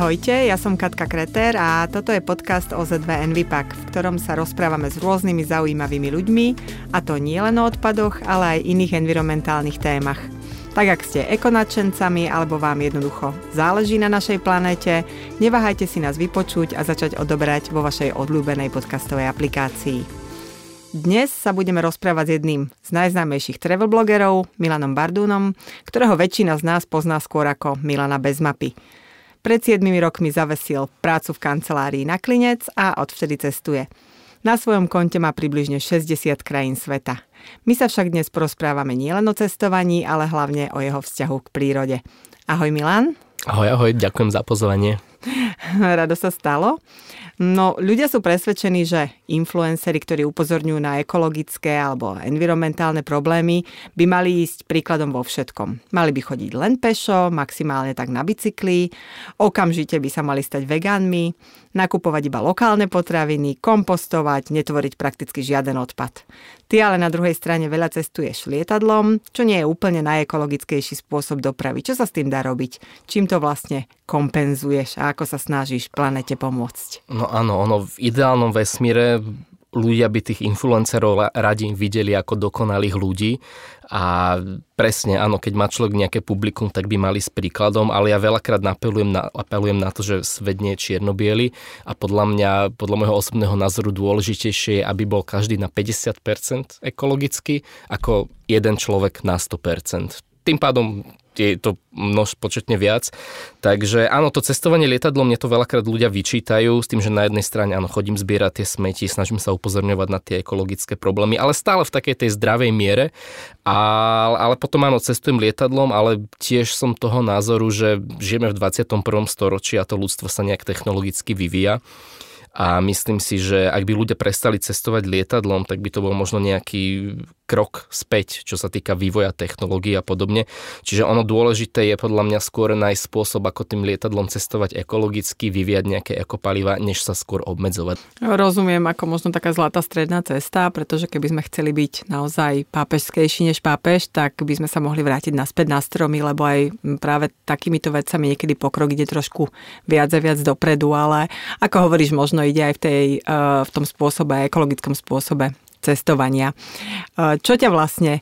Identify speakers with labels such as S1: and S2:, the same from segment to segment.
S1: Ahojte, ja som Katka Kreter a toto je podcast OZV Envipak, v ktorom sa rozprávame s rôznymi zaujímavými ľuďmi, a to nie len o odpadoch, ale aj iných environmentálnych témach. Tak ak ste ekonačencami alebo vám jednoducho záleží na našej planéte, neváhajte si nás vypočuť a začať odoberať vo vašej odľúbenej podcastovej aplikácii. Dnes sa budeme rozprávať s jedným z najznámejších travel blogerov, Milanom Bardúnom, ktorého väčšina z nás pozná skôr ako Milana bez mapy. Pred 7 rokmi zavesil prácu v kancelárii na Klinec a odvtedy cestuje. Na svojom konte má približne 60 krajín sveta. My sa však dnes porozprávame nielen o cestovaní, ale hlavne o jeho vzťahu k prírode. Ahoj Milan.
S2: Ahoj, ahoj, ďakujem za pozvanie.
S1: Rado sa stalo. No, ľudia sú presvedčení, že influencery, ktorí upozorňujú na ekologické alebo environmentálne problémy, by mali ísť príkladom vo všetkom. Mali by chodiť len pešo, maximálne tak na bicykli, okamžite by sa mali stať vegánmi, nakupovať iba lokálne potraviny, kompostovať, netvoriť prakticky žiaden odpad. Ty ale na druhej strane veľa cestuješ lietadlom, čo nie je úplne najekologickejší spôsob dopravy. Čo sa s tým dá robiť? Čím to vlastne kompenzuješ a ako sa snažíš planete pomôcť?
S2: No áno, ono v ideálnom vesmíre ľudia by tých influencerov radi videli ako dokonalých ľudí a presne, áno, keď má človek nejaké publikum, tak by mali s príkladom, ale ja veľakrát apelujem na, apelujem na to, že svet nie je čierno a podľa mňa, podľa môjho osobného názoru dôležitejšie je, aby bol každý na 50% ekologicky, ako jeden človek na 100%. Tým pádom je to množ početne viac. Takže áno, to cestovanie lietadlom mne to veľakrát ľudia vyčítajú s tým, že na jednej strane áno, chodím zbierať tie smeti, snažím sa upozorňovať na tie ekologické problémy, ale stále v takej tej zdravej miere. A, ale potom áno, cestujem lietadlom, ale tiež som toho názoru, že žijeme v 21. storočí a to ľudstvo sa nejak technologicky vyvíja a myslím si, že ak by ľudia prestali cestovať lietadlom, tak by to bol možno nejaký krok späť, čo sa týka vývoja technológií a podobne. Čiže ono dôležité je podľa mňa skôr nájsť spôsob, ako tým lietadlom cestovať ekologicky, vyviať nejaké ekopaliva, než sa skôr obmedzovať.
S1: Rozumiem, ako možno taká zlatá stredná cesta, pretože keby sme chceli byť naozaj pápežskejší než pápež, tak by sme sa mohli vrátiť naspäť na stromy, lebo aj práve takýmito vecami niekedy pokrok ide trošku viac a viac dopredu, ale ako hovoríš, možno ide aj v, tej, eh, v tom spôsobe, ekologickom spôsobe cestovania. E, čo ťa vlastne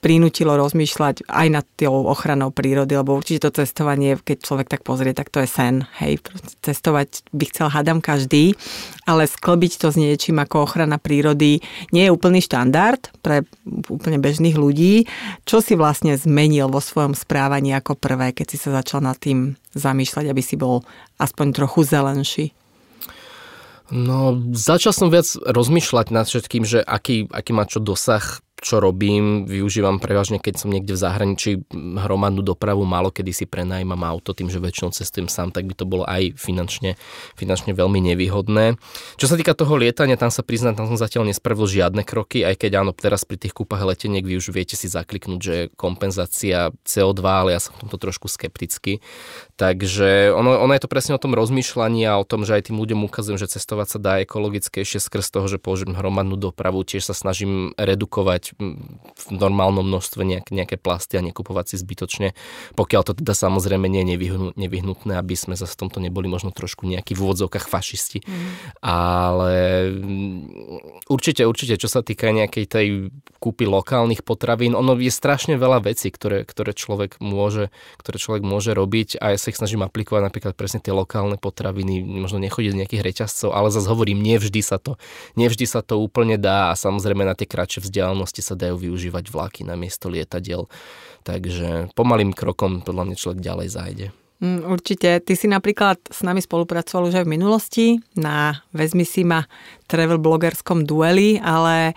S1: prinútilo rozmýšľať aj nad tou ochranou prírody, lebo určite to cestovanie, keď človek tak pozrie, tak to je sen. Hej, cestovať by chcel hádam každý, ale sklbiť to s niečím ako ochrana prírody nie je úplný štandard pre úplne bežných ľudí. Čo si vlastne zmenil vo svojom správaní ako prvé, keď si sa začal nad tým zamýšľať, aby si bol aspoň trochu zelenší?
S2: No, začal som viac rozmýšľať nad všetkým, že aký, aký má čo dosah čo robím, využívam prevažne, keď som niekde v zahraničí hromadnú dopravu, málo kedy si prenajímam auto, tým, že väčšinou cestujem sám, tak by to bolo aj finančne, finančne veľmi nevýhodné. Čo sa týka toho lietania, tam sa priznám, tam som zatiaľ nespravil žiadne kroky, aj keď áno, teraz pri tých kúpach leteniek vy už viete si zakliknúť, že kompenzácia CO2, ale ja som v tomto trošku skeptický. Takže ono, ono je to presne o tom rozmýšľaní a o tom, že aj tým ľuďom ukazujem, že cestovať sa dá ekologickejšie skrz toho, že použijem hromadnú dopravu, tiež sa snažím redukovať v normálnom množstve nejak, nejaké plasty a nekupovať si zbytočne, pokiaľ to teda samozrejme nie je nevyhnutné, aby sme zase v tomto neboli možno trošku nejakí v úvodzovkách fašisti. Mm. Ale určite, určite, čo sa týka nejakej tej kúpy lokálnych potravín, ono je strašne veľa vecí, ktoré, ktoré, človek môže, ktoré človek môže robiť a ja sa ich snažím aplikovať napríklad presne tie lokálne potraviny, možno nechodiť do nejakých reťazcov, ale zase hovorím, nevždy sa to, nevždy sa to úplne dá a samozrejme na tie kratšie vzdialenosti sa dajú využívať vlaky na miesto lietadiel. Takže pomalým krokom podľa mňa človek ďalej zájde.
S1: Mm, určite. Ty si napríklad s nami spolupracoval už aj v minulosti na Vezmi si ma travel blogerskom dueli, ale e,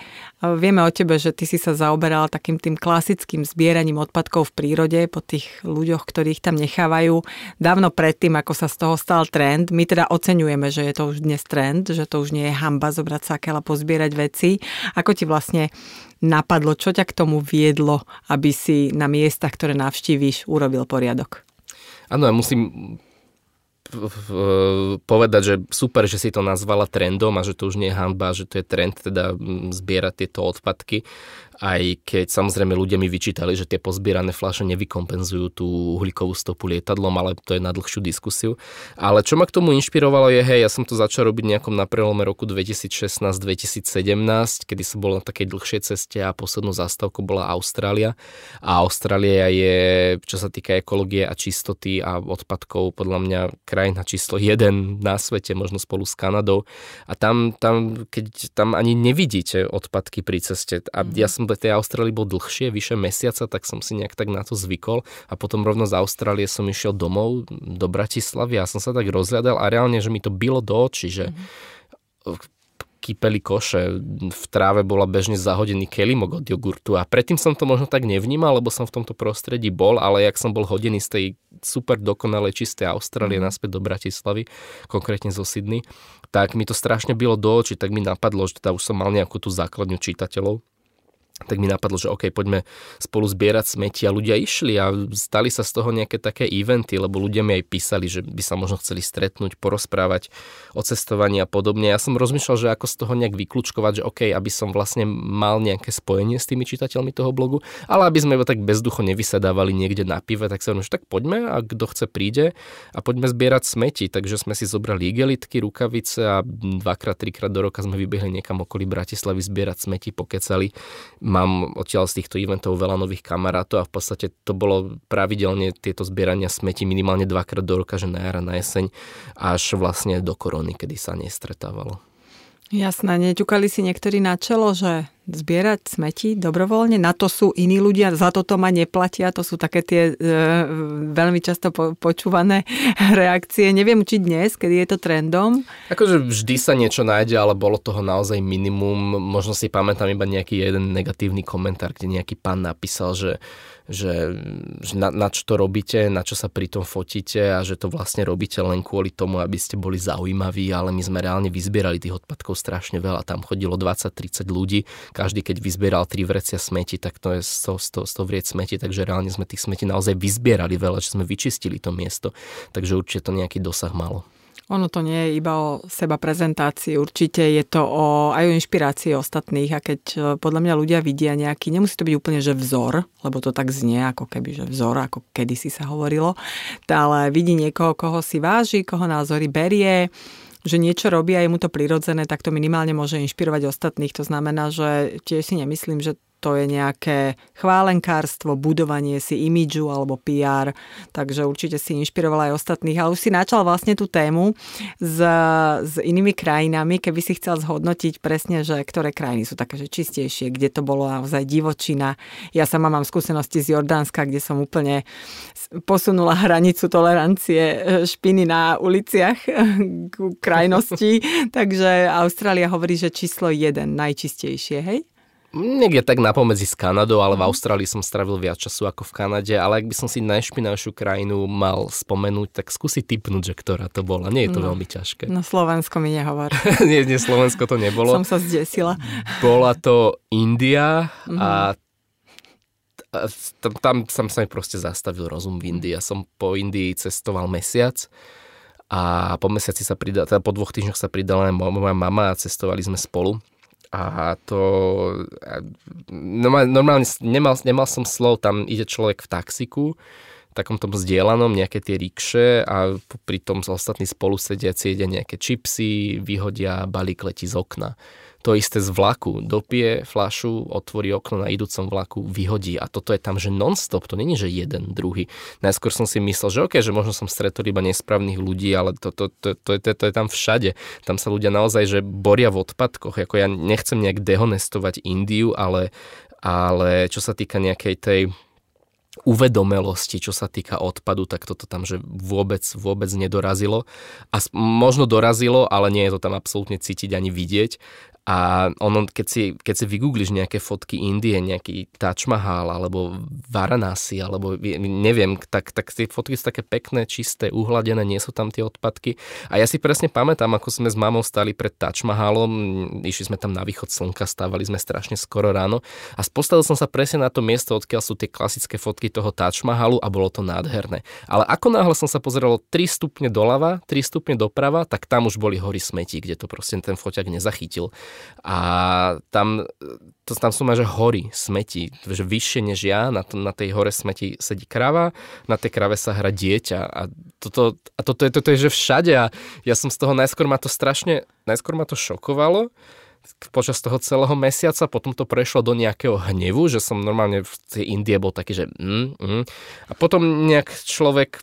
S1: vieme o tebe, že ty si sa zaoberal takým tým klasickým zbieraním odpadkov v prírode po tých ľuďoch, ktorých tam nechávajú. Dávno predtým, ako sa z toho stal trend, my teda oceňujeme, že je to už dnes trend, že to už nie je hamba zobrať sa a pozbierať veci. Ako ti vlastne napadlo, čo ťa k tomu viedlo, aby si na miestach, ktoré navštívíš, urobil poriadok?
S2: Áno, ja musím povedať, že super, že si to nazvala trendom a že to už nie je hanba, že to je trend teda zbierať tieto odpadky. Aj keď samozrejme ľudia mi vyčítali, že tie pozbierané fľaše nevykompenzujú tú uhlíkovú stopu lietadlom, ale to je na dlhšiu diskusiu. Ale čo ma k tomu inšpirovalo je, hej, ja som to začal robiť nejakom na prelome roku 2016-2017, kedy som bol na takej dlhšej ceste a poslednú zastávku bola Austrália. A Austrália je, čo sa týka ekológie a čistoty a odpadkov, podľa mňa krajina číslo jeden na svete, možno spolu s Kanadou. A tam, tam keď tam ani nevidíte odpadky pri ceste. A ja som som v tej Austrálii bol dlhšie, vyše mesiaca, tak som si nejak tak na to zvykol. A potom rovno z Austrálie som išiel domov do Bratislavy a som sa tak rozhľadal a reálne, že mi to bylo do očí, že mm-hmm kypeli koše, v tráve bola bežne zahodený kelimok od jogurtu. A predtým som to možno tak nevnímal, lebo som v tomto prostredí bol, ale jak som bol hodený z tej super dokonalej čistej Austrálie mm. naspäť do Bratislavy, konkrétne zo Sydney, tak mi to strašne bylo do očí, tak mi napadlo, že teda už som mal nejakú tú základňu čitateľov tak mi napadlo, že OK, poďme spolu zbierať smeti a ľudia išli a stali sa z toho nejaké také eventy, lebo ľudia mi aj písali, že by sa možno chceli stretnúť, porozprávať o cestovaní a podobne. Ja som rozmýšľal, že ako z toho nejak vyklúčkovať, že OK, aby som vlastne mal nejaké spojenie s tými čitateľmi toho blogu, ale aby sme iba tak bezducho nevysedávali niekde na pive, tak sa že tak poďme a kto chce príde a poďme zbierať smeti. Takže sme si zobrali igelitky, rukavice a dvakrát, trikrát do roka sme vybehli niekam okolí Bratislavy zbierať smeti, pokecali mám odtiaľ z týchto eventov veľa nových kamarátov a v podstate to bolo pravidelne tieto zbierania smeti minimálne dvakrát do roka, že na jar na jeseň, až vlastne do korony, kedy sa nestretávalo.
S1: Jasné, neťukali si niektorí na čelo, že zbierať smeti dobrovoľne, na to sú iní ľudia, za toto ma neplatia, to sú také tie e, veľmi často po, počúvané reakcie. Neviem, či dnes, kedy je to trendom.
S2: Akože vždy sa niečo nájde, ale bolo toho naozaj minimum. Možno si pamätám iba nejaký jeden negatívny komentár, kde nejaký pán napísal, že že, že na, na čo to robíte, na čo sa pri tom fotíte a že to vlastne robíte len kvôli tomu, aby ste boli zaujímaví, ale my sme reálne vyzbierali tých odpadkov strašne veľa. Tam chodilo 20-30 ľudí, každý keď vyzbieral tri vrecia smeti, tak to je 100, 100, 100 vriec smeti, takže reálne sme tých smeti naozaj vyzbierali veľa, že sme vyčistili to miesto, takže určite to nejaký dosah malo.
S1: Ono to nie je iba o seba prezentácii, určite je to o, aj o inšpirácii ostatných a keď e, podľa mňa ľudia vidia nejaký, nemusí to byť úplne, že vzor, lebo to tak znie ako keby, že vzor, ako kedysi sa hovorilo, ale vidí niekoho, koho si váži, koho názory berie, že niečo robí a je mu to prirodzené, tak to minimálne môže inšpirovať ostatných. To znamená, že tiež si nemyslím, že to je nejaké chválenkárstvo, budovanie si imidžu alebo PR, takže určite si inšpirovala aj ostatných, ale už si načal vlastne tú tému s, s inými krajinami, keby si chcel zhodnotiť presne, že ktoré krajiny sú také, že čistejšie, kde to bolo naozaj divočina. Ja sama mám skúsenosti z Jordánska, kde som úplne posunula hranicu tolerancie e, špiny na uliciach k krajnosti, takže Austrália hovorí, že číslo jeden najčistejšie, hej?
S2: Niekde tak napomedzi s Kanadou, ale v mhm. Austrálii som stravil viac času ako v Kanade, ale ak by som si najšpinavšiu krajinu mal spomenúť, tak skúsi typnúť, že ktorá to bola. Nie je to no. veľmi ťažké.
S1: No Slovensko mi nehovor.
S2: nie, nie, Slovensko to nebolo.
S1: Som sa zdesila.
S2: Bola to India mm-hmm. a tam, tam som sa mi proste zastavil rozum v Indii. Ja som po Indii cestoval mesiac a po mesiaci sa pridala, teda po dvoch týždňoch sa pridala moja mama a cestovali sme spolu. A to normálne nemal, nemal som slov, tam ide človek v taxiku, takom tom zdieľanom, nejaké tie rikše a pri tom ostatní spolusediaci jedia nejaké čipsy, vyhodia balík letí z okna. To isté z vlaku. Dopije flašu, otvorí okno na idúcom vlaku, vyhodí. A toto je tam, že non-stop, to není, že jeden, druhý. Najskôr som si myslel, že OK, že možno som stretol iba nesprávnych ľudí, ale to, to, to, to, to, to je tam všade. Tam sa ľudia naozaj, že boria v odpadkoch. Ako ja nechcem nejak dehonestovať Indiu, ale, ale čo sa týka nejakej tej uvedomelosti, čo sa týka odpadu, tak toto tam že vôbec, vôbec nedorazilo. A možno dorazilo, ale nie je to tam absolútne cítiť ani vidieť. A ono, keď si, keď si vygoogliš nejaké fotky Indie, nejaký Taj Mahal, alebo Varanasi, alebo neviem, tak, tak tie fotky sú také pekné, čisté, uhladené, nie sú tam tie odpadky. A ja si presne pamätám, ako sme s mamou stali pred Taj Mahalom, išli sme tam na východ slnka, stávali sme strašne skoro ráno a postavil som sa presne na to miesto, odkiaľ sú tie klasické fotky toho Taj Mahalu a bolo to nádherné. Ale ako náhle som sa pozeral 3 stupne doľava, 3 stupne doprava, tak tam už boli hory smetí, kde to proste ten foťak nezachytil. A tam, to, tam sú že hory smeti, že vyššie než ja, na, to, na tej hore smeti sedí krava, na tej krave sa hra dieťa a toto, a toto, je, toto je že všade a ja som z toho najskôr ma to strašne, najskôr ma to šokovalo, počas toho celého mesiaca, potom to prešlo do nejakého hnevu, že som normálne v tej Indie bol taký, že mm, mm. a potom nejak človek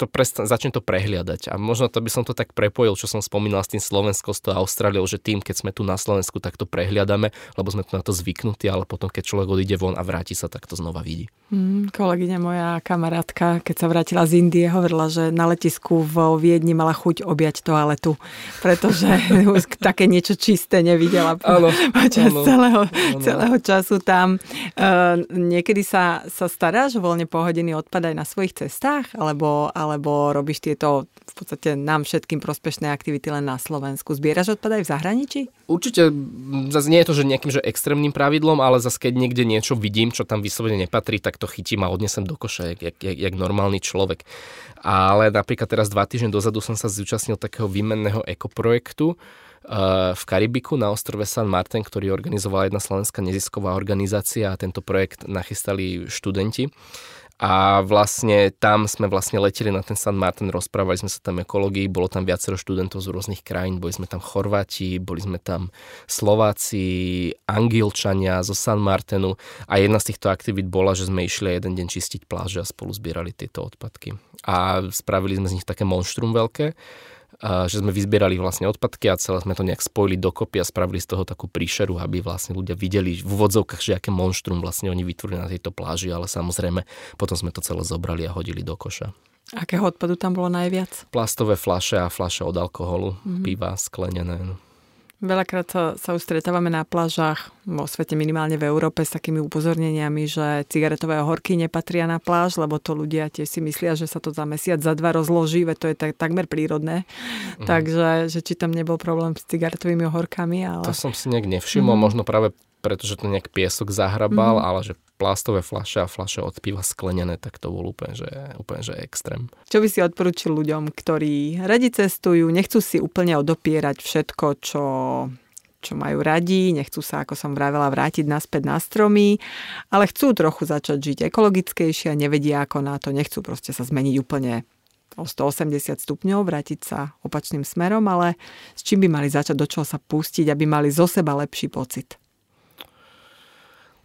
S2: to prestan- začne to prehliadať. A možno to by som to tak prepojil, čo som spomínal s tým Slovenskom, s tou Austráliou, že tým, keď sme tu na Slovensku, tak to prehliadame, lebo sme tu na to zvyknutí, ale potom, keď človek odíde von a vráti sa, tak to znova vidí.
S1: Mm, kolegyňa moja kamarátka, keď sa vrátila z Indie, hovorila, že na letisku v Viedni mala chuť objať toaletu, pretože také niečo čisté nevidela
S2: ano,
S1: počas ano, celého, ano. celého času tam. Uh, niekedy sa, sa staráš voľne pohodený odpad aj na svojich cestách, alebo, ale alebo robíš tieto v podstate nám všetkým prospešné aktivity len na Slovensku? Zbieraš odpad aj v zahraničí?
S2: Určite, zase nie je to, že nejakým že extrémnym pravidlom, ale zase keď niekde niečo vidím, čo tam vyslovene nepatrí, tak to chytím a odnesem do koša, jak, jak, jak normálny človek. Ale napríklad teraz dva týždne dozadu som sa zúčastnil takého výmenného ekoprojektu, eh, v Karibiku na ostrove San Martin, ktorý organizovala jedna slovenská nezisková organizácia a tento projekt nachystali študenti. A vlastne tam sme vlastne leteli na ten San Martin, rozprávali sme sa tam ekológii, bolo tam viacero študentov z rôznych krajín, boli sme tam Chorváti, boli sme tam Slováci, Angilčania zo San Martinu a jedna z týchto aktivít bola, že sme išli jeden deň čistiť pláže a spolu zbierali tieto odpadky. A spravili sme z nich také monštrum veľké, že sme vyzbierali vlastne odpadky a celé sme to nejak spojili dokopy a spravili z toho takú príšeru, aby vlastne ľudia videli v úvodzovkách, že aké monštrum vlastne oni vytvorili na tejto pláži, ale samozrejme potom sme to celé zobrali a hodili do koša.
S1: Akého odpadu tam bolo najviac?
S2: Plastové flaše a flaše od alkoholu, mm-hmm. piva, sklenené.
S1: Veľakrát sa, sa už stretávame na plážach vo svete, minimálne v Európe, s takými upozorneniami, že cigaretové horky nepatria na pláž, lebo to ľudia tiež si myslia, že sa to za mesiac, za dva rozloží, veď to je tak, takmer prírodné. Mm. Takže že či tam nebol problém s cigaretovými horkami. Ale...
S2: To som si nejak nevšimol, mm. možno práve pretože to nejak piesok zahrabal, mm. ale že plastové fľaše a fľaše od piva sklenené, tak to bol úplne že, úplne, že extrém.
S1: Čo by si odporučil ľuďom, ktorí radi cestujú, nechcú si úplne odopierať všetko, čo čo majú radi, nechcú sa, ako som vravela, vrátiť naspäť na stromy, ale chcú trochu začať žiť ekologickejšie a nevedia ako na to, nechcú proste sa zmeniť úplne o 180 stupňov, vrátiť sa opačným smerom, ale s čím by mali začať, do čoho sa pustiť, aby mali zo seba lepší pocit?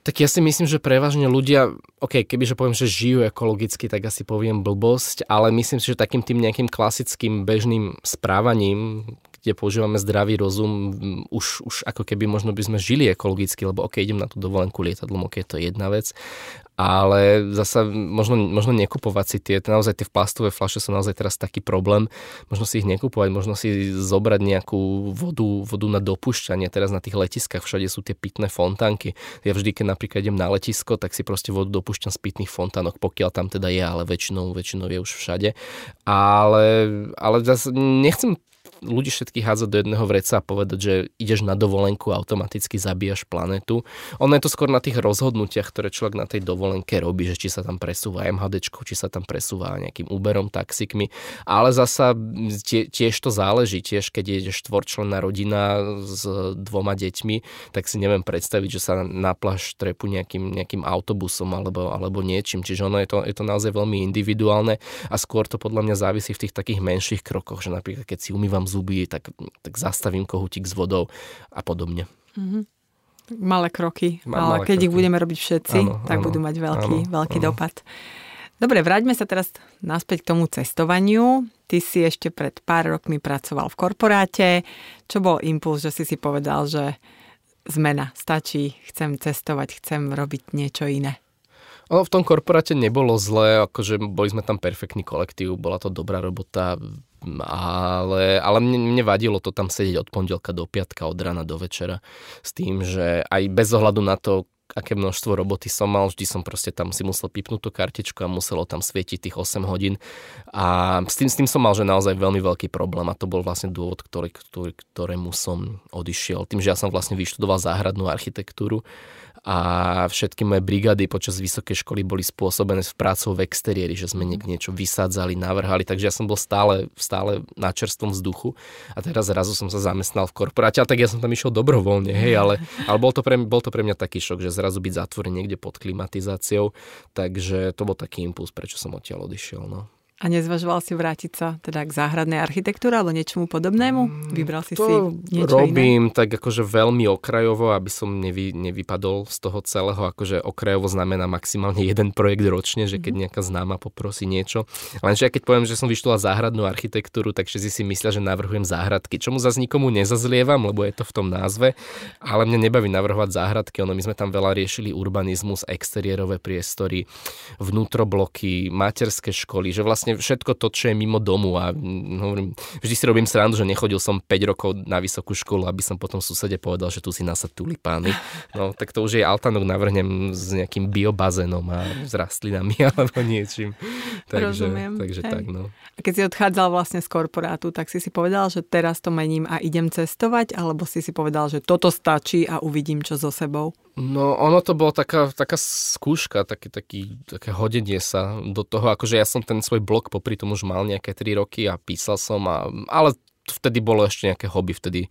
S2: Tak ja si myslím, že prevažne ľudia, ok, kebyže poviem, že žijú ekologicky, tak asi poviem blbosť, ale myslím si, že takým tým nejakým klasickým bežným správaním, kde používame zdravý rozum, už, už ako keby možno by sme žili ekologicky, lebo ok, idem na tú dovolenku lietadlom, ok, to je jedna vec, ale zasa možno, možno nekupovať si tie, naozaj tie plastové fľaše sú naozaj teraz taký problém, možno si ich nekupovať, možno si zobrať nejakú vodu, vodu na dopušťanie, teraz na tých letiskách všade sú tie pitné fontánky. Ja vždy, keď napríklad idem na letisko, tak si proste vodu dopúšťam z pitných fontánok, pokiaľ tam teda je, ale väčšinou, väčšinou je už všade. Ale, ale zase nechcem ľudí všetkých hádzať do jedného vreca a povedať, že ideš na dovolenku a automaticky zabíjaš planetu. Ono je to skôr na tých rozhodnutiach, ktoré človek na tej dovolenke robí, že či sa tam presúva MHD, či sa tam presúva nejakým Uberom, taxikmi. Ale zasa tie, tiež to záleží. Tiež keď je štvorčlenná rodina s dvoma deťmi, tak si neviem predstaviť, že sa na pláž trepu nejakým, nejakým autobusom alebo, alebo niečím. Čiže ono je to, je to naozaj veľmi individuálne a skôr to podľa mňa závisí v tých takých menších krokoch, že napríklad keď si umývam zuby, tak, tak zastavím kohutík s vodou a podobne. Mm-hmm.
S1: Malé kroky, Ma, ale keď kroky. ich budeme robiť všetci, ano, tak ano, budú mať veľký, ano, veľký ano. dopad. Dobre, vráťme sa teraz naspäť k tomu cestovaniu. Ty si ešte pred pár rokmi pracoval v korporáte. Čo bol impuls, že si si povedal, že zmena, stačí, chcem cestovať, chcem robiť niečo iné?
S2: Ono v tom korporáte nebolo zlé, akože boli sme tam perfektný kolektív, bola to dobrá robota, ale, ale mne, mne vadilo to tam sedieť od pondelka do piatka, od rána do večera s tým, že aj bez ohľadu na to, aké množstvo roboty som mal, vždy som proste tam si musel pipnúť tú kartičku a muselo tam svietiť tých 8 hodín a s tým, s tým som mal, že naozaj veľmi veľký problém a to bol vlastne dôvod, ktorý, ktorý, ktorému som odišiel. Tým, že ja som vlastne vyštudoval záhradnú architektúru a všetky moje brigády počas vysokej školy boli spôsobené v prácou v exteriéri, že sme niekde niečo vysádzali, navrhali, takže ja som bol stále, stále na čerstvom vzduchu a teraz zrazu som sa zamestnal v korporáte a tak ja som tam išiel dobrovoľne, hej, ale, ale bol, to pre, bol to pre mňa taký šok, že zrazu byť zatvorený niekde pod klimatizáciou, takže to bol taký impuls, prečo som odtiaľ odišiel. No.
S1: A nezvažoval si vrátiť sa teda k záhradnej architektúre alebo niečomu podobnému? Mm, Vybral si
S2: to
S1: si niečo
S2: robím
S1: iné?
S2: tak akože veľmi okrajovo, aby som nevy, nevypadol z toho celého. Akože okrajovo znamená maximálne jeden projekt ročne, že keď mhm. nejaká známa poprosí niečo. Lenže ja keď poviem, že som vyštudoval záhradnú architektúru, tak všetci si myslia, že navrhujem záhradky. Čomu zase nikomu nezazlievam, lebo je to v tom názve. Ale mňa nebaví navrhovať záhradky. Ono, my sme tam veľa riešili urbanizmus, exteriérové priestory, vnútrobloky, materské školy, že vlastne vlastne všetko to, čo je mimo domu a mm, hovorím, vždy si robím srandu, že nechodil som 5 rokov na vysokú školu, aby som potom susede povedal, že tu si nasad tulipány. No, tak to už je altánok navrhnem s nejakým biobazénom a s rastlinami alebo niečím. Takže,
S1: Rozumiem.
S2: takže tak, no.
S1: A keď si odchádzal vlastne z korporátu, tak si si povedal, že teraz to mením a idem cestovať, alebo si si povedal, že toto stačí a uvidím, čo so sebou?
S2: No ono to bolo taká, taká skúška, také, taký, také hodenie sa do toho, akože ja som ten svoj blog popri tom už mal nejaké 3 roky a písal som, a, ale vtedy bolo ešte nejaké hobby, vtedy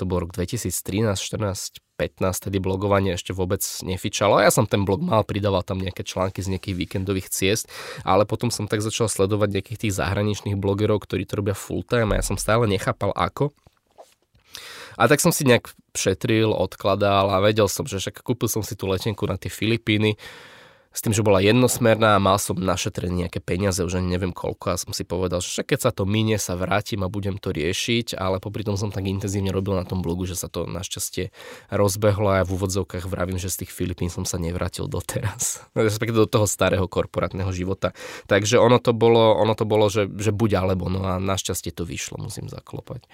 S2: to bol rok 2013, 14, 15, tedy blogovanie ešte vôbec nefičalo. Ja som ten blog mal, pridával tam nejaké články z nejakých víkendových ciest, ale potom som tak začal sledovať nejakých tých zahraničných blogerov, ktorí to robia full time a ja som stále nechápal ako. A tak som si nejak šetril, odkladal a vedel som, že však kúpil som si tú letenku na tie Filipíny s tým, že bola jednosmerná a mal som našetrené nejaké peniaze, už ani neviem koľko a som si povedal, že keď sa to minie, sa vrátim a budem to riešiť, ale popri tom som tak intenzívne robil na tom blogu, že sa to našťastie rozbehlo a ja v úvodzovkách vravím, že z tých Filipín som sa nevrátil doteraz. Respektíve do toho starého korporátneho života. Takže ono to bolo, ono to bolo že, že buď alebo, no a našťastie to vyšlo, musím zaklopať.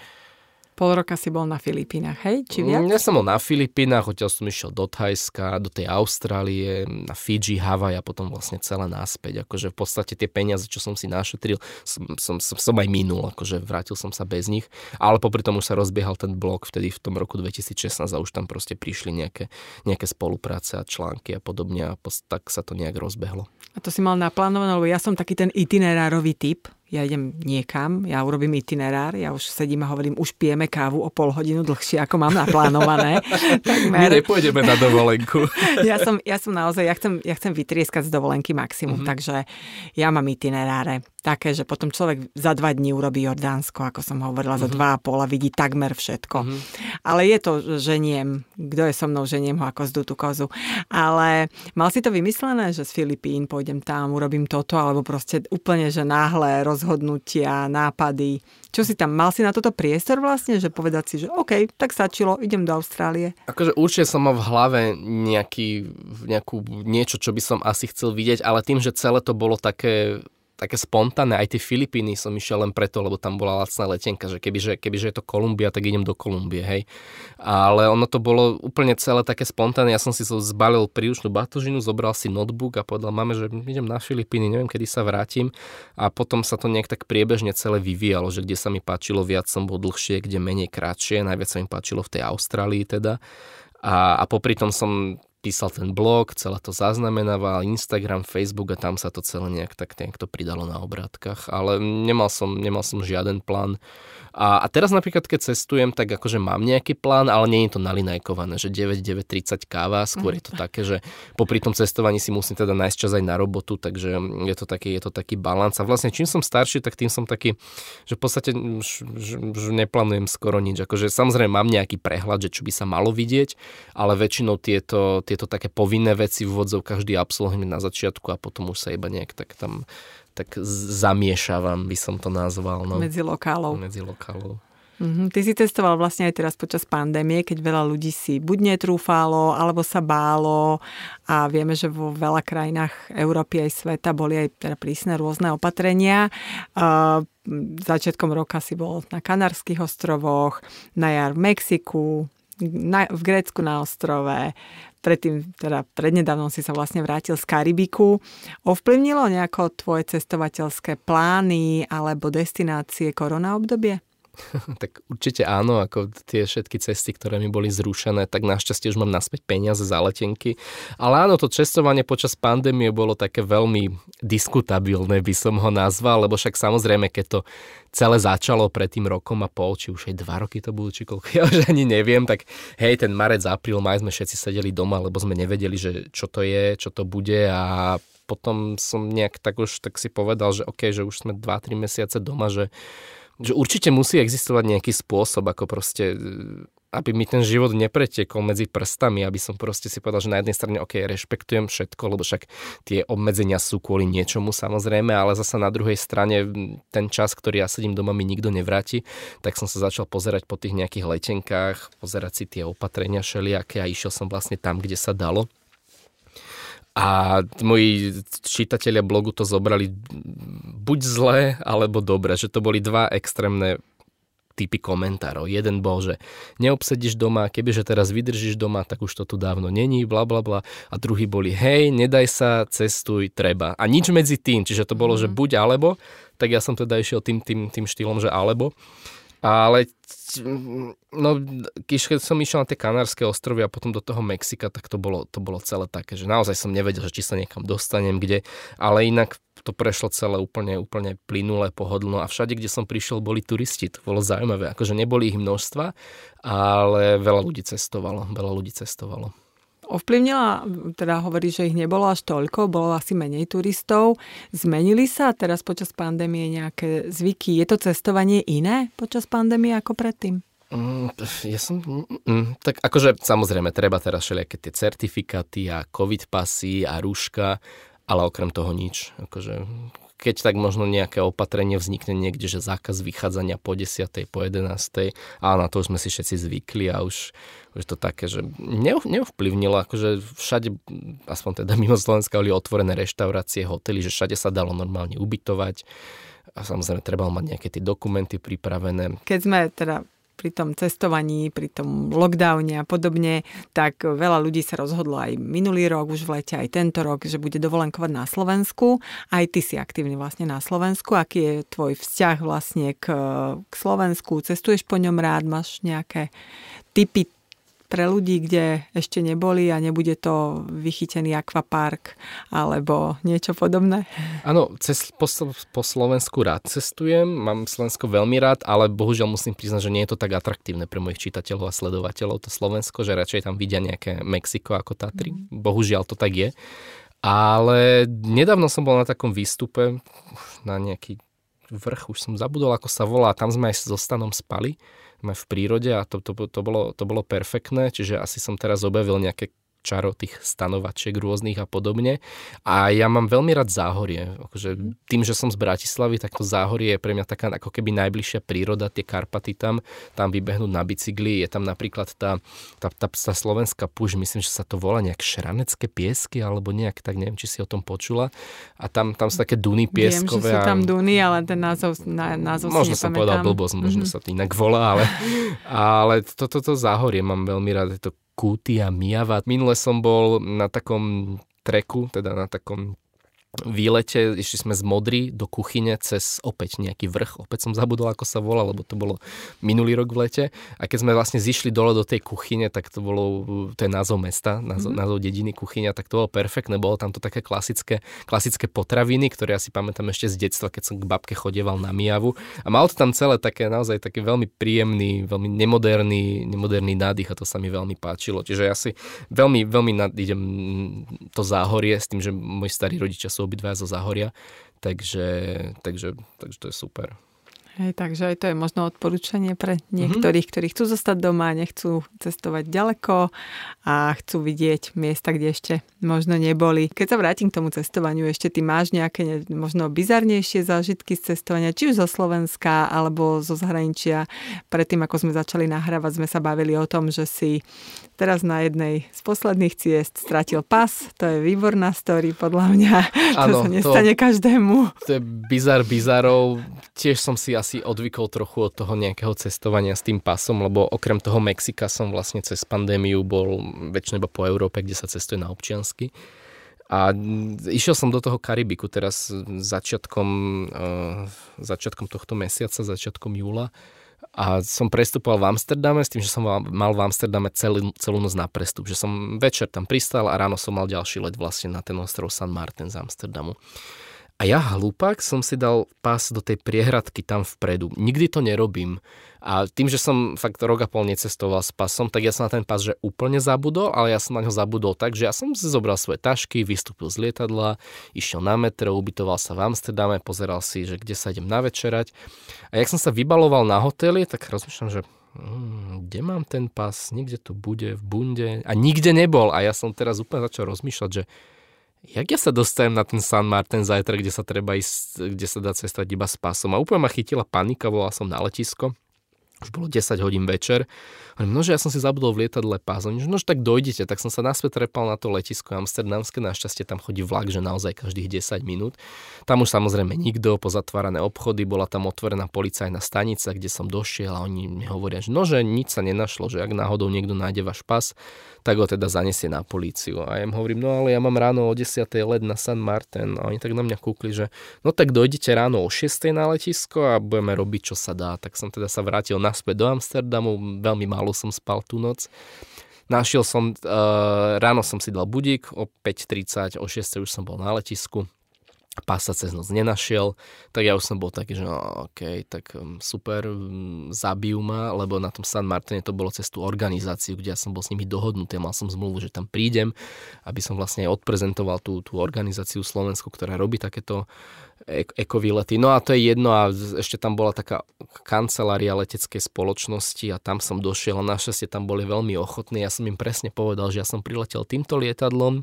S1: Pol roka si bol na Filipínach, hej? Či viac?
S2: Ja som bol na Filipínach, odtiaľ som išiel do Thajska, do tej Austrálie, na Fiji, Havaj a potom vlastne celé náspäť. Akože v podstate tie peniaze, čo som si našetril, som, som, som, som aj minul, akože vrátil som sa bez nich. Ale popri tom už sa rozbiehal ten blog vtedy v tom roku 2016 a už tam proste prišli nejaké, nejaké spolupráce a články a podobne a tak sa to nejak rozbehlo.
S1: A to si mal naplánované, lebo ja som taký ten itinerárový typ, ja idem niekam, ja urobím itinerár, ja už sedím a hovorím, už pijeme kávu o pol hodinu dlhšie, ako mám naplánované.
S2: My nepôjdeme na dovolenku.
S1: ja, som, ja som naozaj, ja chcem, ja chcem vytrieskať z dovolenky maximum, mm-hmm. takže ja mám itineráre také, že potom človek za dva dní urobí Jordánsko, ako som hovorila, mm-hmm. za dva a pol a vidí takmer všetko. Mm-hmm. Ale je to ženiem, kto je so mnou, ženiem ho ako z tú kozu. Ale mal si to vymyslené, že z Filipín pôjdem tam, urobím toto, alebo proste úplne, že náhle rozhodnutia, nápady. Čo si tam, mal si na toto priestor vlastne, že povedať si, že OK, tak stačilo, idem do Austrálie?
S2: Akože určite som mal v hlave nejaký, nejakú, niečo, čo by som asi chcel vidieť, ale tým, že celé to bolo také také spontánne, aj tie Filipíny som išiel len preto, lebo tam bola lacná letenka, že kebyže, kebyže je to Kolumbia, tak idem do Kolumbie, hej. Ale ono to bolo úplne celé také spontánne, ja som si zbalil príručnú batožinu, zobral si notebook a povedal máme, že idem na Filipíny, neviem, kedy sa vrátim a potom sa to nejak tak priebežne celé vyvíjalo, že kde sa mi páčilo viac, som bol dlhšie, kde menej krátšie, najviac sa mi páčilo v tej Austrálii teda. A, a popri tom som písal ten blog, celé to zaznamenával, Instagram, Facebook a tam sa to celé nejak tak nejak to pridalo na obrátkach, ale nemal som, nemal som žiaden plán a, a teraz napríklad, keď cestujem, tak akože mám nejaký plán, ale nie je to nalinajkované, že 9, 9, 30 káva, skôr je to také, že popri tom cestovaní si musím teda nájsť čas aj na robotu, takže je to taký, je to taký balans. A vlastne čím som starší, tak tým som taký, že v podstate už, už, už neplánujem skoro nič. Akože samozrejme mám nejaký prehľad, že čo by sa malo vidieť, ale väčšinou tieto, tieto také povinné veci v vodzov každý absolvuje na začiatku a potom už sa iba nejak tak tam tak zamiešavam, by som to nazval. No.
S1: Medzi lokálov.
S2: Medzi lokálov.
S1: Mm-hmm. Ty si testoval vlastne aj teraz počas pandémie, keď veľa ľudí si buď netrúfalo, alebo sa bálo a vieme, že vo veľa krajinách Európy aj sveta boli aj teda prísne rôzne opatrenia. Uh, začiatkom roka si bol na Kanárskych ostrovoch, na jar v Mexiku, na, v Grécku na ostrove, predtým, teda prednedávnom si sa vlastne vrátil z Karibiku. Ovplyvnilo nejako tvoje cestovateľské plány alebo destinácie korona obdobie?
S2: tak určite áno, ako tie všetky cesty, ktoré mi boli zrušené, tak našťastie už mám naspäť peniaze za letenky. Ale áno, to cestovanie počas pandémie bolo také veľmi diskutabilné, by som ho nazval, lebo však samozrejme, keď to celé začalo pred tým rokom a pol, či už aj dva roky to budú, či koľko, ja už ani neviem, tak hej, ten marec, apríl, maj sme všetci sedeli doma, lebo sme nevedeli, že čo to je, čo to bude a potom som nejak tak už tak si povedal, že OK, že už sme 2-3 mesiace doma, že, že určite musí existovať nejaký spôsob, ako proste aby mi ten život nepretiekol medzi prstami, aby som proste si povedal, že na jednej strane OK, rešpektujem všetko, lebo však tie obmedzenia sú kvôli niečomu samozrejme, ale zasa na druhej strane ten čas, ktorý ja sedím doma, mi nikto nevráti, tak som sa začal pozerať po tých nejakých letenkách, pozerať si tie opatrenia všelijaké a išiel som vlastne tam, kde sa dalo. A moji čitatelia blogu to zobrali buď zle, alebo dobre, že to boli dva extrémne typy komentárov. Jeden bol, že neobsedíš doma, kebyže teraz vydržíš doma, tak už to tu dávno není, bla bla bla. A druhý boli, hej, nedaj sa, cestuj, treba. A nič medzi tým, čiže to bolo, že mhm. buď alebo, tak ja som teda išiel tým, tým, tým štýlom, že alebo. Ale no, keď som išiel na tie Kanárske ostrovy a potom do toho Mexika, tak to bolo, to bolo celé také, že naozaj som nevedel, že či sa niekam dostanem, kde, ale inak to prešlo celé úplne, úplne plynulé, pohodlno. A všade, kde som prišiel, boli turisti. To bolo zaujímavé, akože neboli ich množstva, ale veľa ľudí cestovalo, veľa ľudí cestovalo
S1: ovplyvnila, teda hovorí, že ich nebolo až toľko, bolo asi menej turistov. Zmenili sa teraz počas pandémie nejaké zvyky? Je to cestovanie iné počas pandémie ako predtým?
S2: Mm, ja som... Mm, tak akože samozrejme, treba teraz všelijaké tie certifikáty a covid pasy a rúška, ale okrem toho nič. Akože keď tak možno nejaké opatrenie vznikne niekde, že zákaz vychádzania po 10. po 11. a na to už sme si všetci zvykli a už, už to také, že neovplyvnilo, akože všade, aspoň teda mimo Slovenska, boli otvorené reštaurácie, hotely, že všade sa dalo normálne ubytovať a samozrejme trebalo mať nejaké tie dokumenty pripravené.
S1: Keď sme teda pri tom cestovaní, pri tom lockdowne a podobne, tak veľa ľudí sa rozhodlo aj minulý rok, už v lete, aj tento rok, že bude dovolenkovať na Slovensku. Aj ty si aktívny vlastne na Slovensku. Aký je tvoj vzťah vlastne k, k Slovensku? Cestuješ po ňom rád? Máš nejaké typy pre ľudí, kde ešte neboli a nebude to vychytený akvapark alebo niečo podobné?
S2: Áno, cez, po, po Slovensku rád cestujem, mám Slovensko veľmi rád, ale bohužiaľ musím priznať, že nie je to tak atraktívne pre mojich čitateľov a sledovateľov to Slovensko, že radšej tam vidia nejaké Mexiko ako Tatry. Mm. Bohužiaľ to tak je. Ale nedávno som bol na takom výstupe, na nejaký vrch, už som zabudol, ako sa volá, tam sme aj so Stanom spali v prírode a to, to, to, bolo, to bolo perfektné, čiže asi som teraz objavil nejaké čaro tých stanovačiek rôznych a podobne. A ja mám veľmi rád záhorie. Akože tým, že som z Bratislavy, tak to záhorie je pre mňa taká ako keby najbližšia príroda, tie Karpaty tam, tam vybehnúť na bicykli. Je tam napríklad tá, tá, tá, tá slovenská puž, myslím, že sa to volá nejak Šranecké piesky, alebo nejak, tak neviem, či si o tom počula. A tam, tam sú také duny pieskové.
S1: Viem, že sú tam duny, ale ten názov, na, názov
S2: Možno som povedal blbosť, možno mm-hmm. sa to inak volá, ale, ale toto to, to záhorie mám veľmi rád. Je to Kúty a Miava. Minule som bol na takom treku, teda na takom výlete, išli sme z Modry do kuchyne cez opäť nejaký vrch, opäť som zabudol, ako sa volá, lebo to bolo minulý rok v lete. A keď sme vlastne zišli dole do tej kuchyne, tak to bolo, to je názov mesta, názov, mm-hmm. názov dediny kuchyňa, tak to bolo perfektné, bolo tam to také klasické, klasické potraviny, ktoré ja si pamätám ešte z detstva, keď som k babke chodieval na Mijavu. A malo to tam celé také naozaj také veľmi príjemný, veľmi nemoderný, nemoderný nádych a to sa mi veľmi páčilo. Čiže ja si veľmi, veľmi nadídem to záhorie s tým, že moji starí rodičia sú sú obidva zo Zahoria, takže, takže, takže to je super.
S1: Hej, takže aj to je možno odporúčanie pre niektorých, mm-hmm. ktorí chcú zostať doma, nechcú cestovať ďaleko a chcú vidieť miesta, kde ešte možno neboli. Keď sa vrátim k tomu cestovaniu, ešte ty máš nejaké možno bizarnejšie zážitky z cestovania, či už zo Slovenska alebo zo zahraničia. Predtým, ako sme začali nahrávať, sme sa bavili o tom, že si teraz na jednej z posledných ciest stratil pas. To je výborná story, podľa mňa. Ano, to sa nestane to, každému.
S2: To je bizar bizarov. Tiež som si asi odvykol trochu od toho nejakého cestovania s tým pasom, lebo okrem toho Mexika som vlastne cez pandémiu bol väčšinou po Európe, kde sa cestuje na občiansky. A išiel som do toho Karibiku teraz začiatkom, uh, začiatkom tohto mesiaca, začiatkom júla a som prestupoval v Amsterdame s tým, že som mal v Amsterdame celý, celú noc na prestup, že som večer tam pristal a ráno som mal ďalší let vlastne na ten ostrov San Martin z Amsterdamu. A ja hlupák som si dal pás do tej priehradky tam vpredu. Nikdy to nerobím. A tým, že som fakt rok a pol necestoval s pasom, tak ja som na ten pás že úplne zabudol, ale ja som na ňo zabudol tak, že ja som si zobral svoje tašky, vystúpil z lietadla, išiel na metro, ubytoval sa v Amsterdame, pozeral si, že kde sa idem navečerať. A jak som sa vybaloval na hoteli, tak rozmýšľam, že hmm, kde mám ten pás, niekde tu bude, v bunde. A nikde nebol. A ja som teraz úplne začal rozmýšľať, že jak ja sa dostanem na ten San Martin zajtra, kde sa treba ísť, kde sa dá cestovať iba s pasom. A úplne ma chytila panika, volal som na letisko už bolo 10 hodín večer. no, že ja som si zabudol v lietadle pás. Oni, no, že tak dojdete. Tak som sa naspäť trepal na to letisko amsterdamské. Našťastie tam chodí vlak, že naozaj každých 10 minút. Tam už samozrejme nikto, pozatvárané obchody, bola tam otvorená policajná stanica, kde som došiel a oni mi hovoria, že no, že nič sa nenašlo, že ak náhodou niekto nájde váš pas, tak ho teda zanesie na políciu. A ja im hovorím, no ale ja mám ráno o 10. let na San Martin. A oni tak na mňa kúkli, že no tak dojdete ráno o 6. na letisko a budeme robiť, čo sa dá. Tak som teda sa vrátil naspäť do Amsterdamu, veľmi málo som spal tú noc. Našiel som, uh, ráno som si dal budík, o 5.30, o 6. už som bol na letisku pás sa cez noc nenašiel, tak ja už som bol taký, že no, OK, tak um, super, um, zabijú ma, lebo na tom San Martine to bolo cez tú organizáciu, kde ja som bol s nimi dohodnutý, mal som zmluvu, že tam prídem, aby som vlastne aj odprezentoval tú, tú organizáciu Slovensku, ktorá robí takéto ekovýlety. No a to je jedno a ešte tam bola taká kancelária leteckej spoločnosti a tam som došiel a našťastie tam boli veľmi ochotní. Ja som im presne povedal, že ja som priletel týmto lietadlom,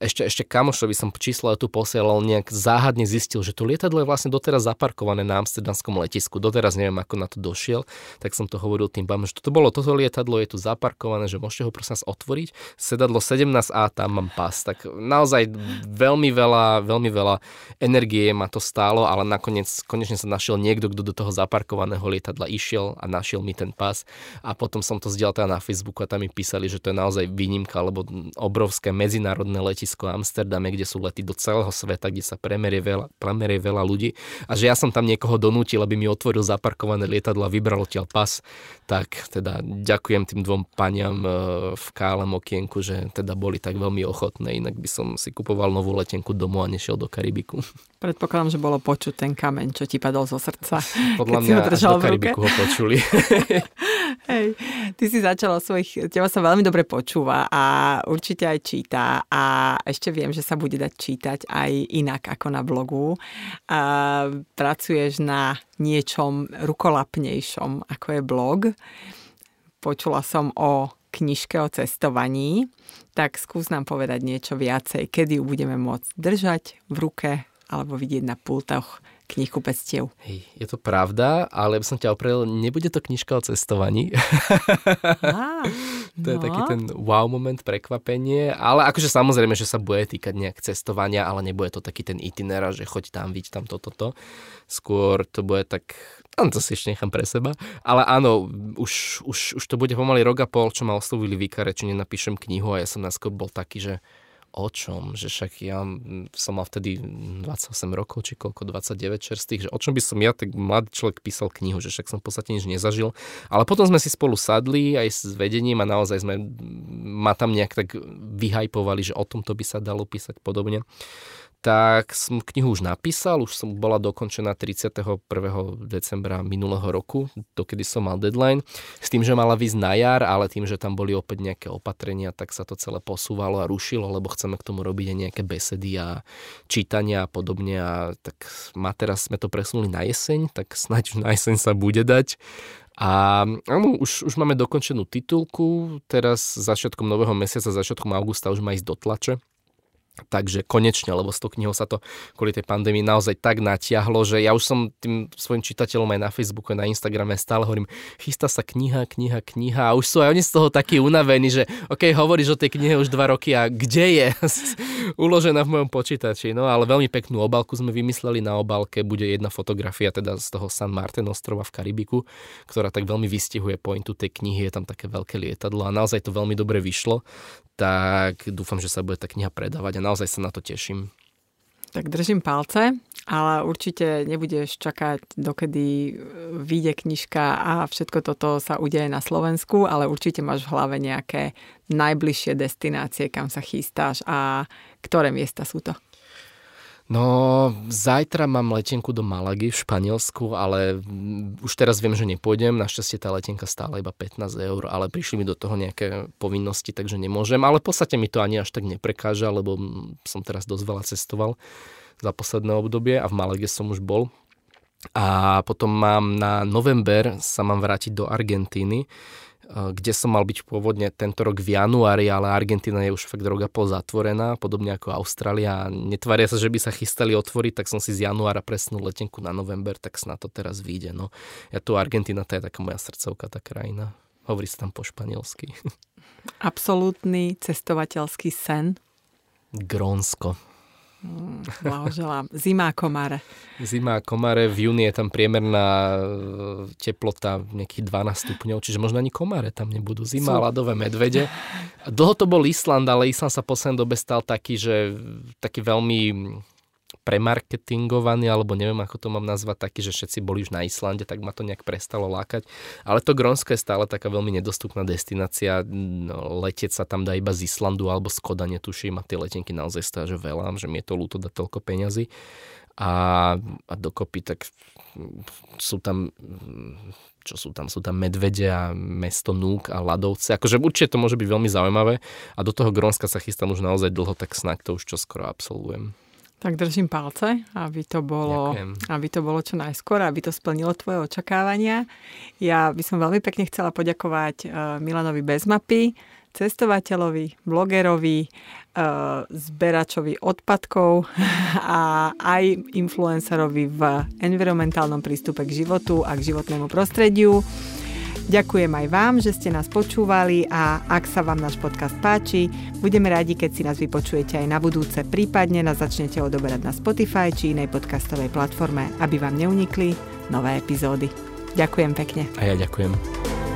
S2: ešte, ešte kamošovi som číslo tu posielal, nejak záhadne zistil, že to lietadlo je vlastne doteraz zaparkované na amsterdamskom letisku. Doteraz neviem, ako na to došiel, tak som to hovoril tým pám, že toto bolo toto lietadlo, je tu zaparkované, že môžete ho prosím nás otvoriť. Sedadlo 17A, tam mám pas. Tak naozaj veľmi veľa, veľmi veľa energie ma to stálo, ale nakoniec konečne sa našiel niekto, kto do toho zaparkovaného lietadla išiel a našiel mi ten pas. A potom som to zdieľal teda na Facebooku a tam mi písali, že to je naozaj výnimka, alebo obrovské medzinárodné letisko v Amsterdame, kde sú lety do celého sveta, kde sa premerie veľa, premerie veľa ľudí a že ja som tam niekoho donútil, aby mi otvoril zaparkované lietadlo a vybral odtiaľ pas, tak teda ďakujem tým dvom paniam e, v kálem okienku, že teda boli tak veľmi ochotné, inak by som si kupoval novú letenku domov a nešiel do Karibiku.
S1: Predpokladám, že bolo počuť ten kameň, čo ti padol zo srdca.
S2: Podľa mňa ho až do Karibiku ho počuli.
S1: Hej, ty si začala svojich, teba sa veľmi dobre počúva a určite aj číta a ešte viem, že sa bude dať čítať aj inak ako na blogu. A pracuješ na niečom rukolapnejšom ako je blog. Počula som o knižke o cestovaní, tak skús nám povedať niečo viacej, kedy ju budeme môcť držať v ruke alebo vidieť na pultoch knihkupectiev.
S2: Hej, je to pravda, ale by som ťa oprel, nebude to knižka o cestovaní. Á, to no. je taký ten wow moment, prekvapenie, ale akože samozrejme, že sa bude týkať nejak cestovania, ale nebude to taký ten itinera, že choď tam, vidť tam toto, toto. Skôr to bude tak, no to si ešte nechám pre seba, ale áno, už, už, už to bude pomaly rok a pol, čo ma oslovili výkare, či nenapíšem knihu a ja som naskôr bol taký, že o čom, že však ja som mal vtedy 28 rokov, či koľko, 29 čerstvých, že o čom by som ja, tak mladý človek písal knihu, že však som v podstate nič nezažil. Ale potom sme si spolu sadli aj s vedením a naozaj sme ma tam nejak tak vyhajpovali, že o tomto by sa dalo písať podobne tak som knihu už napísal, už som bola dokončená 31. decembra minulého roku, dokedy som mal deadline, s tým, že mala výsť na jar, ale tým, že tam boli opäť nejaké opatrenia, tak sa to celé posúvalo a rušilo, lebo chceme k tomu robiť aj nejaké besedy a čítania a podobne a tak ma teraz sme to presunuli na jeseň, tak snáď už na jeseň sa bude dať. A áno, už, už máme dokončenú titulku, teraz začiatkom nového mesiaca, začiatkom augusta už má ísť do tlače Takže konečne, lebo s tou knihou sa to kvôli tej pandémii naozaj tak natiahlo, že ja už som tým svojim čitateľom aj na Facebooku, na Instagrame stále hovorím, chystá sa kniha, kniha, kniha a už sú aj oni z toho takí unavení, že ok, hovoríš o tej knihe už dva roky a kde je? Uložená v mojom počítači. No ale veľmi peknú obalku sme vymysleli. Na obálke bude jedna fotografia teda z toho San Martin ostrova v Karibiku, ktorá tak veľmi vystihuje pointu tej knihy. Je tam také veľké lietadlo a naozaj to veľmi dobre vyšlo tak dúfam, že sa bude tá kniha predávať naozaj sa na to teším.
S1: Tak držím palce, ale určite nebudeš čakať, dokedy vyjde knižka a všetko toto sa udeje na Slovensku, ale určite máš v hlave nejaké najbližšie destinácie, kam sa chystáš a ktoré miesta sú to?
S2: No, zajtra mám letenku do Malagy v Španielsku, ale už teraz viem, že nepôjdem. Našťastie tá letenka stála iba 15 eur, ale prišli mi do toho nejaké povinnosti, takže nemôžem. Ale v podstate mi to ani až tak neprekáža, lebo som teraz dosť veľa cestoval za posledné obdobie a v Malage som už bol. A potom mám na november sa mám vrátiť do Argentíny kde som mal byť pôvodne tento rok v januári, ale Argentina je už fakt rok a pol zatvorená, podobne ako Austrália. Netvária sa, že by sa chystali otvoriť, tak som si z januára presnul letenku na november, tak snad to teraz vyjde. No. Ja tu Argentina, to je taká moja srdcovka, tá krajina. Hovorí sa tam po španielsky.
S1: Absolútny cestovateľský sen?
S2: Grónsko.
S1: Mm, blahoželám. Zima a komare.
S2: Zima a komare, v júni je tam priemerná e, teplota nejakých 12 stupňov, čiže možno ani komare tam nebudú. Zima a ľadové medvede. Dlho to bol Island, ale Island sa poslednej dobe stal taký, že taký veľmi premarketingovaný, alebo neviem, ako to mám nazvať, taký, že všetci boli už na Islande, tak ma to nejak prestalo lákať. Ale to Grónsko je stále taká veľmi nedostupná destinácia. No, letieť sa tam dá iba z Islandu alebo z Koda, netuším, a tie letenky naozaj stoja, že veľa, že mi je to ľúto dať toľko peňazí. A, a dokopy tak sú tam čo sú tam, sú tam medvede a mesto Núk a Ladovce. Akože určite to môže byť veľmi zaujímavé a do toho Grónska sa chystám už naozaj dlho, tak snáď to už čoskoro absolvujem.
S1: Tak držím palce, aby to, bolo, aby to bolo čo najskôr, aby to splnilo tvoje očakávania. Ja by som veľmi pekne chcela poďakovať uh, Milanovi Bezmapy, cestovateľovi, blogerovi, uh, zberačovi odpadkov a aj influencerovi v environmentálnom prístupe k životu a k životnému prostrediu. Ďakujem aj vám, že ste nás počúvali a ak sa vám náš podcast páči, budeme radi, keď si nás vypočujete aj na budúce, prípadne nás začnete odoberať na Spotify či inej podcastovej platforme, aby vám neunikli nové epizódy. Ďakujem pekne.
S2: A ja ďakujem.